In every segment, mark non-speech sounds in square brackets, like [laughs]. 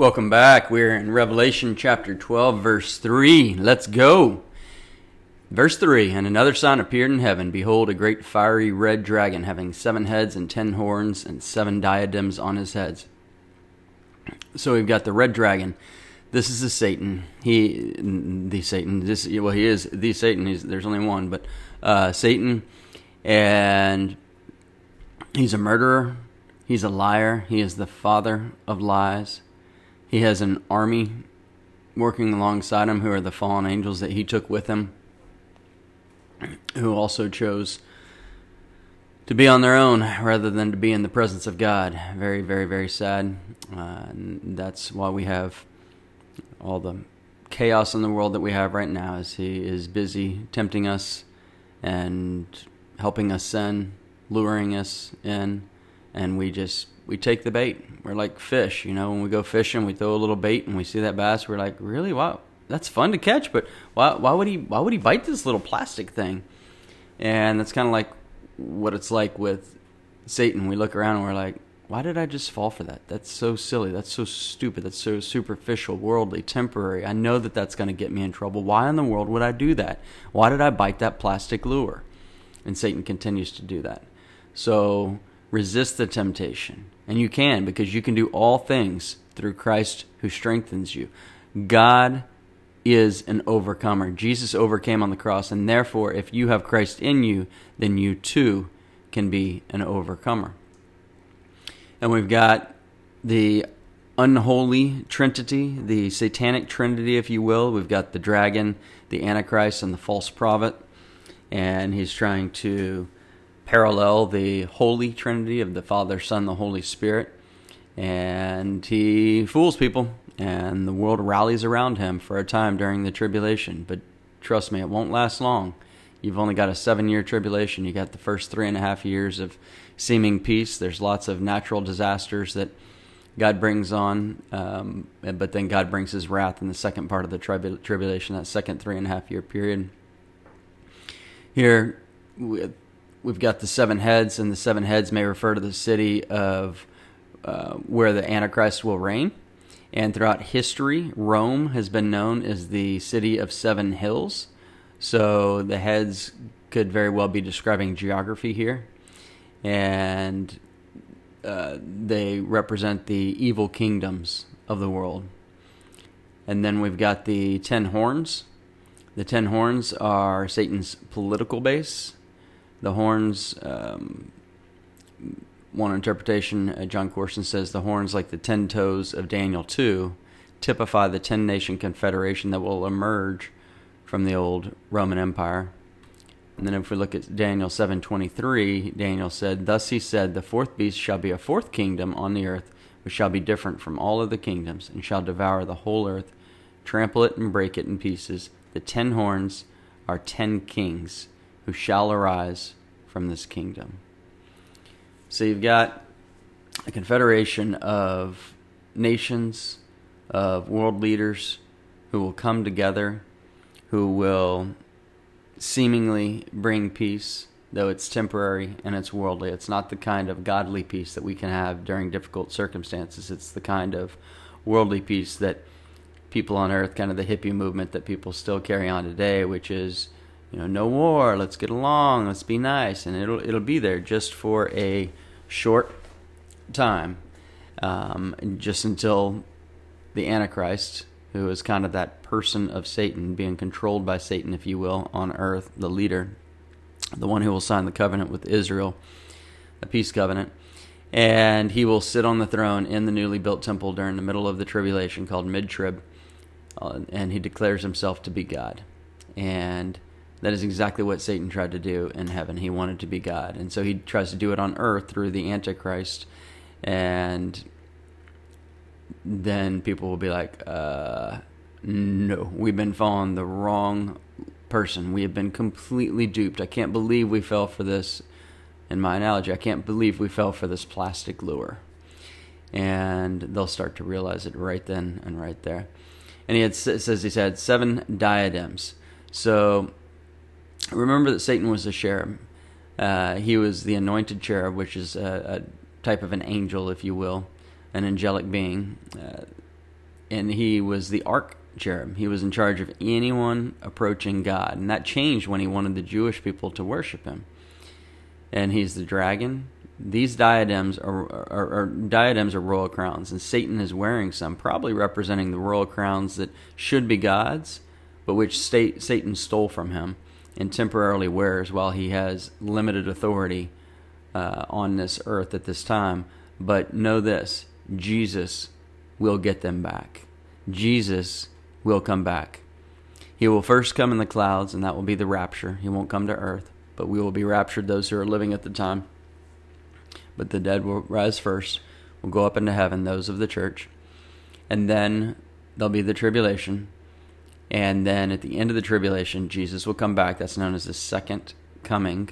Welcome back. We're in Revelation chapter 12, verse 3. Let's go. Verse 3 And another sign appeared in heaven. Behold, a great fiery red dragon, having seven heads and ten horns, and seven diadems on his heads. So we've got the red dragon. This is the Satan. He, the Satan. This, well, he is the Satan. He's, there's only one, but uh, Satan, and he's a murderer. He's a liar. He is the father of lies. He has an army working alongside him who are the fallen angels that he took with him, who also chose to be on their own rather than to be in the presence of God. Very, very, very sad. Uh, that's why we have all the chaos in the world that we have right now as he is busy tempting us and helping us sin, luring us in, and we just we take the bait. We're like fish, you know, when we go fishing, we throw a little bait and we see that bass, we're like, really? Wow, that's fun to catch, but why, why would he why would he bite this little plastic thing? And that's kind of like what it's like with Satan. We look around and we're like, why did I just fall for that? That's so silly. That's so stupid. That's so superficial, worldly, temporary. I know that that's going to get me in trouble. Why in the world would I do that? Why did I bite that plastic lure? And Satan continues to do that. So resist the temptation. And you can because you can do all things through Christ who strengthens you. God is an overcomer. Jesus overcame on the cross, and therefore, if you have Christ in you, then you too can be an overcomer. And we've got the unholy trinity, the satanic trinity, if you will. We've got the dragon, the antichrist, and the false prophet. And he's trying to parallel the holy trinity of the Father, Son, the Holy Spirit. And he fools people, and the world rallies around him for a time during the tribulation. But trust me, it won't last long. You've only got a seven year tribulation. You got the first three and a half years of seeming peace. There's lots of natural disasters that God brings on, um, but then God brings his wrath in the second part of the tribu- tribulation, that second three and a half year period. Here, we've got the seven heads, and the seven heads may refer to the city of uh, where the Antichrist will reign. And throughout history, Rome has been known as the city of seven hills. So the heads could very well be describing geography here. And uh, they represent the evil kingdoms of the world. And then we've got the ten horns. The ten horns are Satan's political base the horns, um, one interpretation, uh, Jon Courson says the horns, like the ten toes of Daniel 2, typify the ten nation confederation that will emerge from the old Roman Empire. And then if we look at Daniel 7:23, Daniel said, "Thus he said, the fourth beast shall be a fourth kingdom on the earth, which shall be different from all other kingdoms, and shall devour the whole earth, trample it and break it in pieces. The ten horns are ten kings." Who shall arise from this kingdom. So you've got a confederation of nations, of world leaders who will come together, who will seemingly bring peace, though it's temporary and it's worldly. It's not the kind of godly peace that we can have during difficult circumstances. It's the kind of worldly peace that people on earth, kind of the hippie movement that people still carry on today, which is you know, no war, let's get along, let's be nice, and it'll it'll be there just for a short time, um, just until the Antichrist, who is kind of that person of Satan, being controlled by Satan, if you will, on earth, the leader, the one who will sign the covenant with Israel, a peace covenant, and he will sit on the throne in the newly built temple during the middle of the tribulation called mid trib, uh, and he declares himself to be God, and that is exactly what Satan tried to do in heaven. He wanted to be God. And so he tries to do it on earth through the Antichrist. And then people will be like, uh, no, we've been following the wrong person. We have been completely duped. I can't believe we fell for this. In my analogy, I can't believe we fell for this plastic lure. And they'll start to realize it right then and right there. And he had, says he's had seven diadems. So remember that Satan was a cherub. Uh, he was the anointed cherub, which is a, a, type of an angel, if you will, an angelic being. Uh, and he was the arch cherub. He was in charge of anyone approaching God, and that changed when he wanted the Jewish people to worship him. And he's the dragon. These diadems are, are, are diadems are royal crowns, and Satan is wearing some, probably representing the royal crowns that should be God's, but which state, Satan stole from him and temporarily wears while he has limited authority uh, on this earth at this time. But know this Jesus will get them back. Jesus will come back. He will first come in the clouds, and that will be the rapture. He won't come to earth, but we will be raptured, those who are living at the time. But the dead will rise first, will go up into heaven, those of the church. And then there'll be the tribulation. And then at the end of the tribulation, Jesus will come back. That's known as the second coming.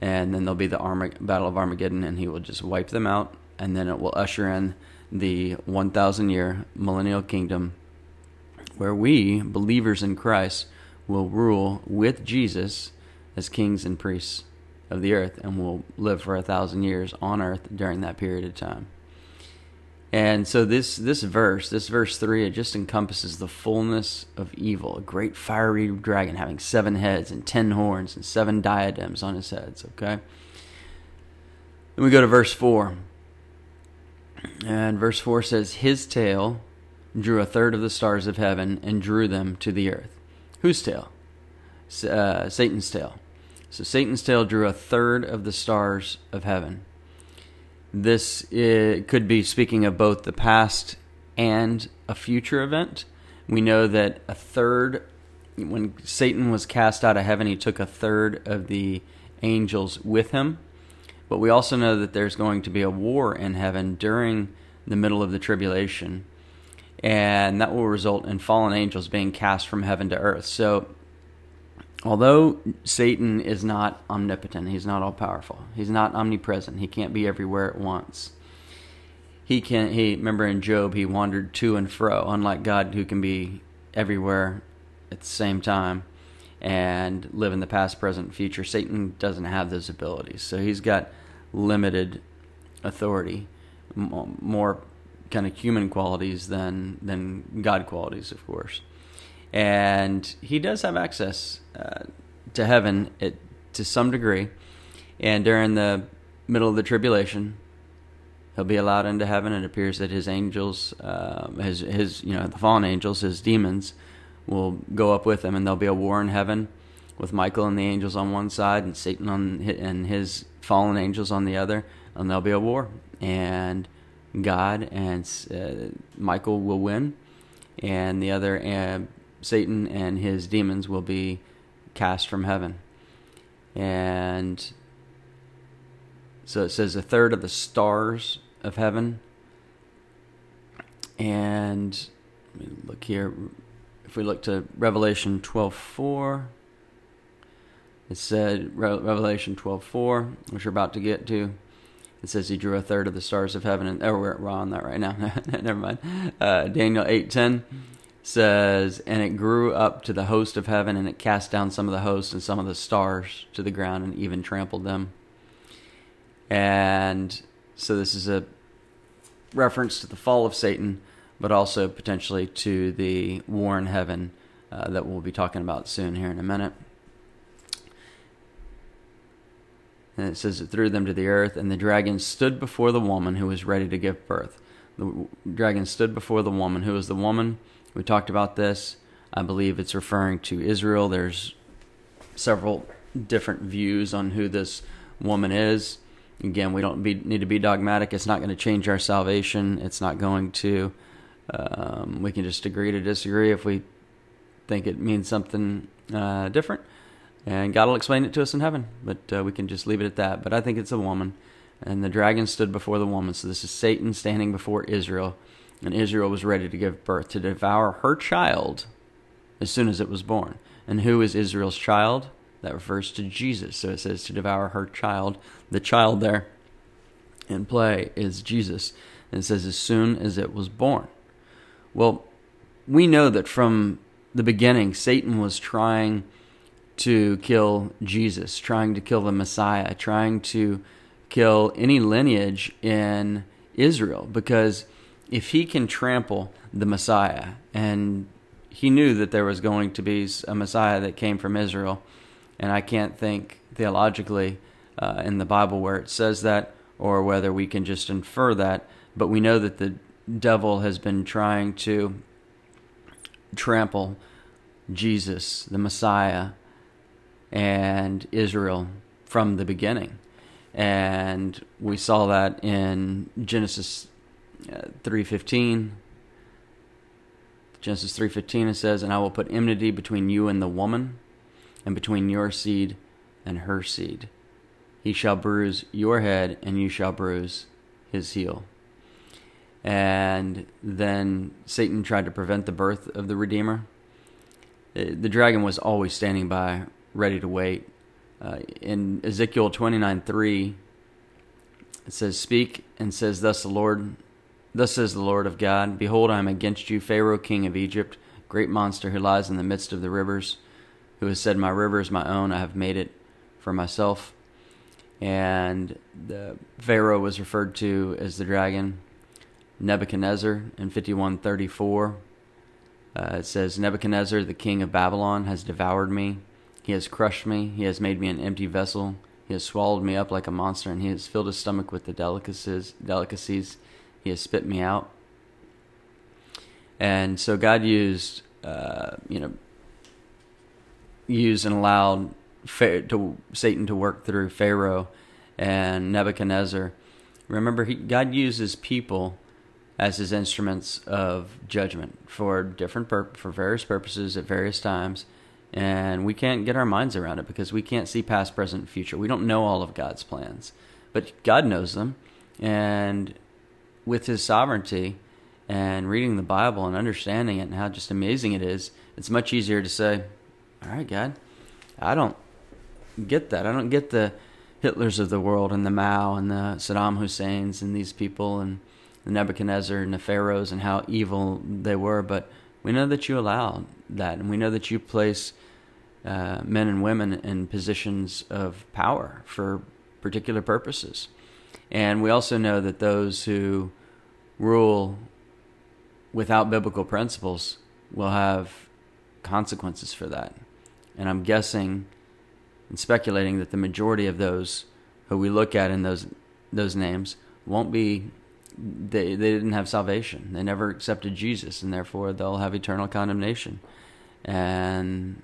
And then there'll be the Battle of Armageddon, and he will just wipe them out. And then it will usher in the 1,000 year millennial kingdom where we, believers in Christ, will rule with Jesus as kings and priests of the earth and will live for a thousand years on earth during that period of time. And so this this verse, this verse three, it just encompasses the fullness of evil. A great fiery dragon having seven heads and ten horns and seven diadems on his heads. Okay. Then we go to verse four. And verse four says, His tail drew a third of the stars of heaven and drew them to the earth. Whose tail? Uh, Satan's tail. So Satan's tail drew a third of the stars of heaven. This eh, could be speaking of both the past and a future event. We know that a third, when Satan was cast out of heaven, he took a third of the angels with him. But we also know that there's going to be a war in heaven during the middle of the tribulation and that will result in fallen angels being cast from heaven to earth. So, although Satan is not omnipotent, he's not all powerful, he's not omnipresent, he can't be everywhere at once. He can he remember in Job he wandered to and fro, unlike God who can be everywhere at the same time and live in the past, present, future. Satan doesn't have those abilities. So he's got limited authority, more kind of human qualities than than God qualities, of course. And he does have access uh, to heaven it, to some degree. And during the middle of the tribulation, he'll be allowed into heaven. It appears that his angels, uh, his his you know the fallen angels, his demons, will go up with him, and there'll be a war in heaven with Michael and the angels on one side, and Satan on and his fallen angels on the other, and there'll be a war. And God and uh, Michael will win, and the other uh, Satan and his demons will be cast from heaven. And so it says a third of the stars of heaven. And let me look here. If we look to Revelation 12:4, it said Revelation 12:4, which we're about to get to. It says he drew a third of the stars of heaven, and oh, we're, on that right now. [laughs] Never mind. Uh, Daniel eight ten says, and it grew up to the host of heaven, and it cast down some of the hosts and some of the stars to the ground, and even trampled them. And so this is a reference to the fall of Satan, but also potentially to the war in heaven uh, that we'll be talking about soon here in a minute. And it says it threw them to the earth, and the dragon stood before the woman who was ready to give birth. The dragon stood before the woman. who was the woman? We talked about this. I believe it's referring to Israel. There's several different views on who this woman is. Again, we don't be, need to be dogmatic. It's not going to change our salvation. It's not going to. Um, we can just agree to disagree if we think it means something uh, different and God will explain it to us in heaven, but uh, we can just leave it at that. But I think it's a woman. And the dragon stood before the woman. So this is Satan standing before Israel. And Israel was ready to give birth, to devour her child as soon as it was born. And who is Israel's child? That refers to Jesus. So it says to devour her child. The child there in play is Jesus. And it says as soon as it was born. Well, we know that from the beginning, Satan was trying to kill Jesus, trying to kill the Messiah, trying to kill any lineage in Israel. Because if he can trample the Messiah. And he knew that there was going to be a Messiah that came from Israel. And I can't think theologically uh, in the Bible where it says that or whether we can just infer that. But we know that the devil has been trying to trample Jesus, the Messiah, and Israel from the beginning. And we saw that in Genesis uh, 3:15. Genesis 3:15 it says, "And I will put enmity between you and the woman, and between your seed and her seed. He shall bruise your head, and you shall bruise his heel." And then Satan tried to prevent the birth of the Redeemer. Uh, the dragon was always standing by, ready to wait. Uh, in Ezekiel 29 3, it says, Speak and says, Thus the Lord, thus says the Lord of God, Behold, I am against you, Pharaoh, king of Egypt, great monster who lies in the midst of the rivers, who has said, My river is my own, I have made it for myself. And the Pharaoh was referred to as the dragon. Nebuchadnezzar in 5134. Uh, it says, Nebuchadnezzar, the king of Babylon, has devoured me. He has crushed me. He has made me an empty vessel. He has swallowed me up like a monster, and he has filled his stomach with the delicacies. delicacies. He has spit me out. And so God used, uh, you know, used and allowed to, Satan to work through Pharaoh and Nebuchadnezzar. Remember, he, God uses people as his instruments of judgment for different pur- for various purposes at various times and we can't get our minds around it because we can't see past present future we don't know all of god's plans but god knows them and with his sovereignty and reading the bible and understanding it and how just amazing it is it's much easier to say all right god i don't get that i don't get the hitlers of the world and the mao and the saddam husseins and these people and the Nebuchadnezzar and the pharaohs and how evil they were, but we know that you allow that, and we know that you place uh, men and women in positions of power for particular purposes. And we also know that those who rule without biblical principles will have consequences for that. And I'm guessing and speculating that the majority of those who we look at in those those names won't be they they didn't have salvation. They never accepted Jesus, and therefore they'll have eternal condemnation. And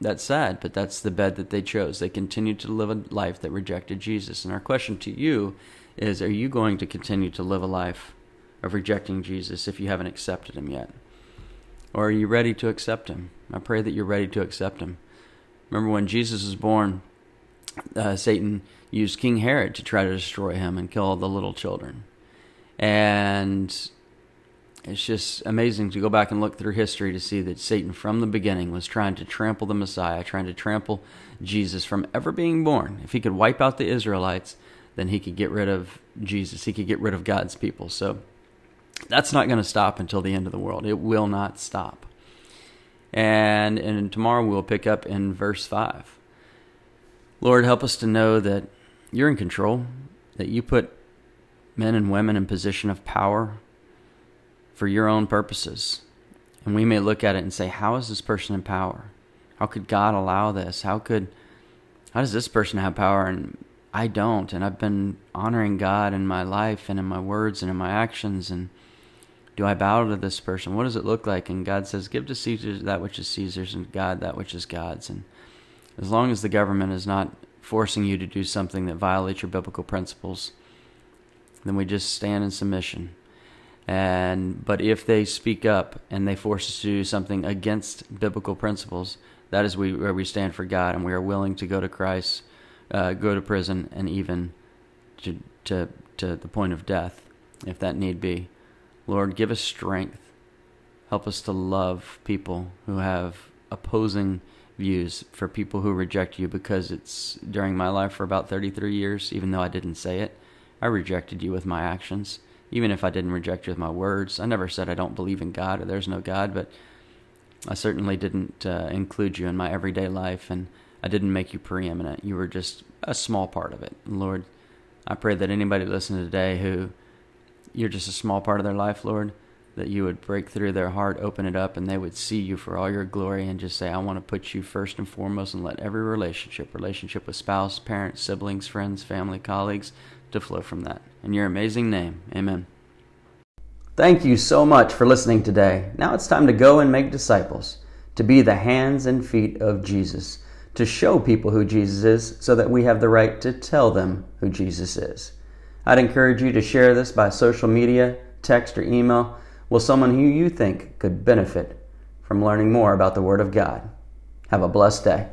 that's sad, but that's the bed that they chose. They continued to live a life that rejected Jesus. And our question to you is: Are you going to continue to live a life of rejecting Jesus if you haven't accepted Him yet, or are you ready to accept Him? I pray that you're ready to accept Him. Remember when Jesus was born, uh, Satan used King Herod to try to destroy him and kill all the little children. And it's just amazing to go back and look through history to see that Satan from the beginning was trying to trample the Messiah, trying to trample Jesus from ever being born. If he could wipe out the Israelites, then he could get rid of Jesus. He could get rid of God's people. So that's not going to stop until the end of the world. It will not stop. And and tomorrow we'll pick up in verse 5. Lord, help us to know that you're in control, that you put men and women in position of power for your own purposes. And we may look at it and say, how is this person in power? How could God allow this? How could how does this person have power and I don't? And I've been honoring God in my life and in my words and in my actions and do I bow to this person? What does it look like? And God says, Give to Caesar that which is Caesar's and God that which is God's. And as long as the government is not forcing you to do something that violates your biblical principles, then we just stand in submission. And but if they speak up and they force us to do something against biblical principles, that is we, where we stand for God, and we are willing to go to Christ, uh, go to prison, and even to to to the point of death, if that need be. Lord, give us strength. Help us to love people who have opposing views for people who reject you because it's during my life for about 33 years, even though I didn't say it. I rejected you with my actions, even if I didn't reject you with my words. I never said I don't believe in God or there's no God, but I certainly didn't uh, include you in my everyday life, and I didn't make you preeminent. You were just a small part of it. And Lord, I pray that anybody listening today who you're just a small part of their life, Lord, that you would break through their heart, open it up, and they would see you for all your glory and just say, I want to put you first and foremost and let every relationship, relationship with spouse, parents, siblings, friends, family, colleagues, to flow from that. In your amazing name, amen. Thank you so much for listening today. Now it's time to go and make disciples, to be the hands and feet of Jesus, to show people who Jesus is so that we have the right to tell them who Jesus is. I'd encourage you to share this by social media, text, or email with someone who you think could benefit from learning more about the Word of God. Have a blessed day.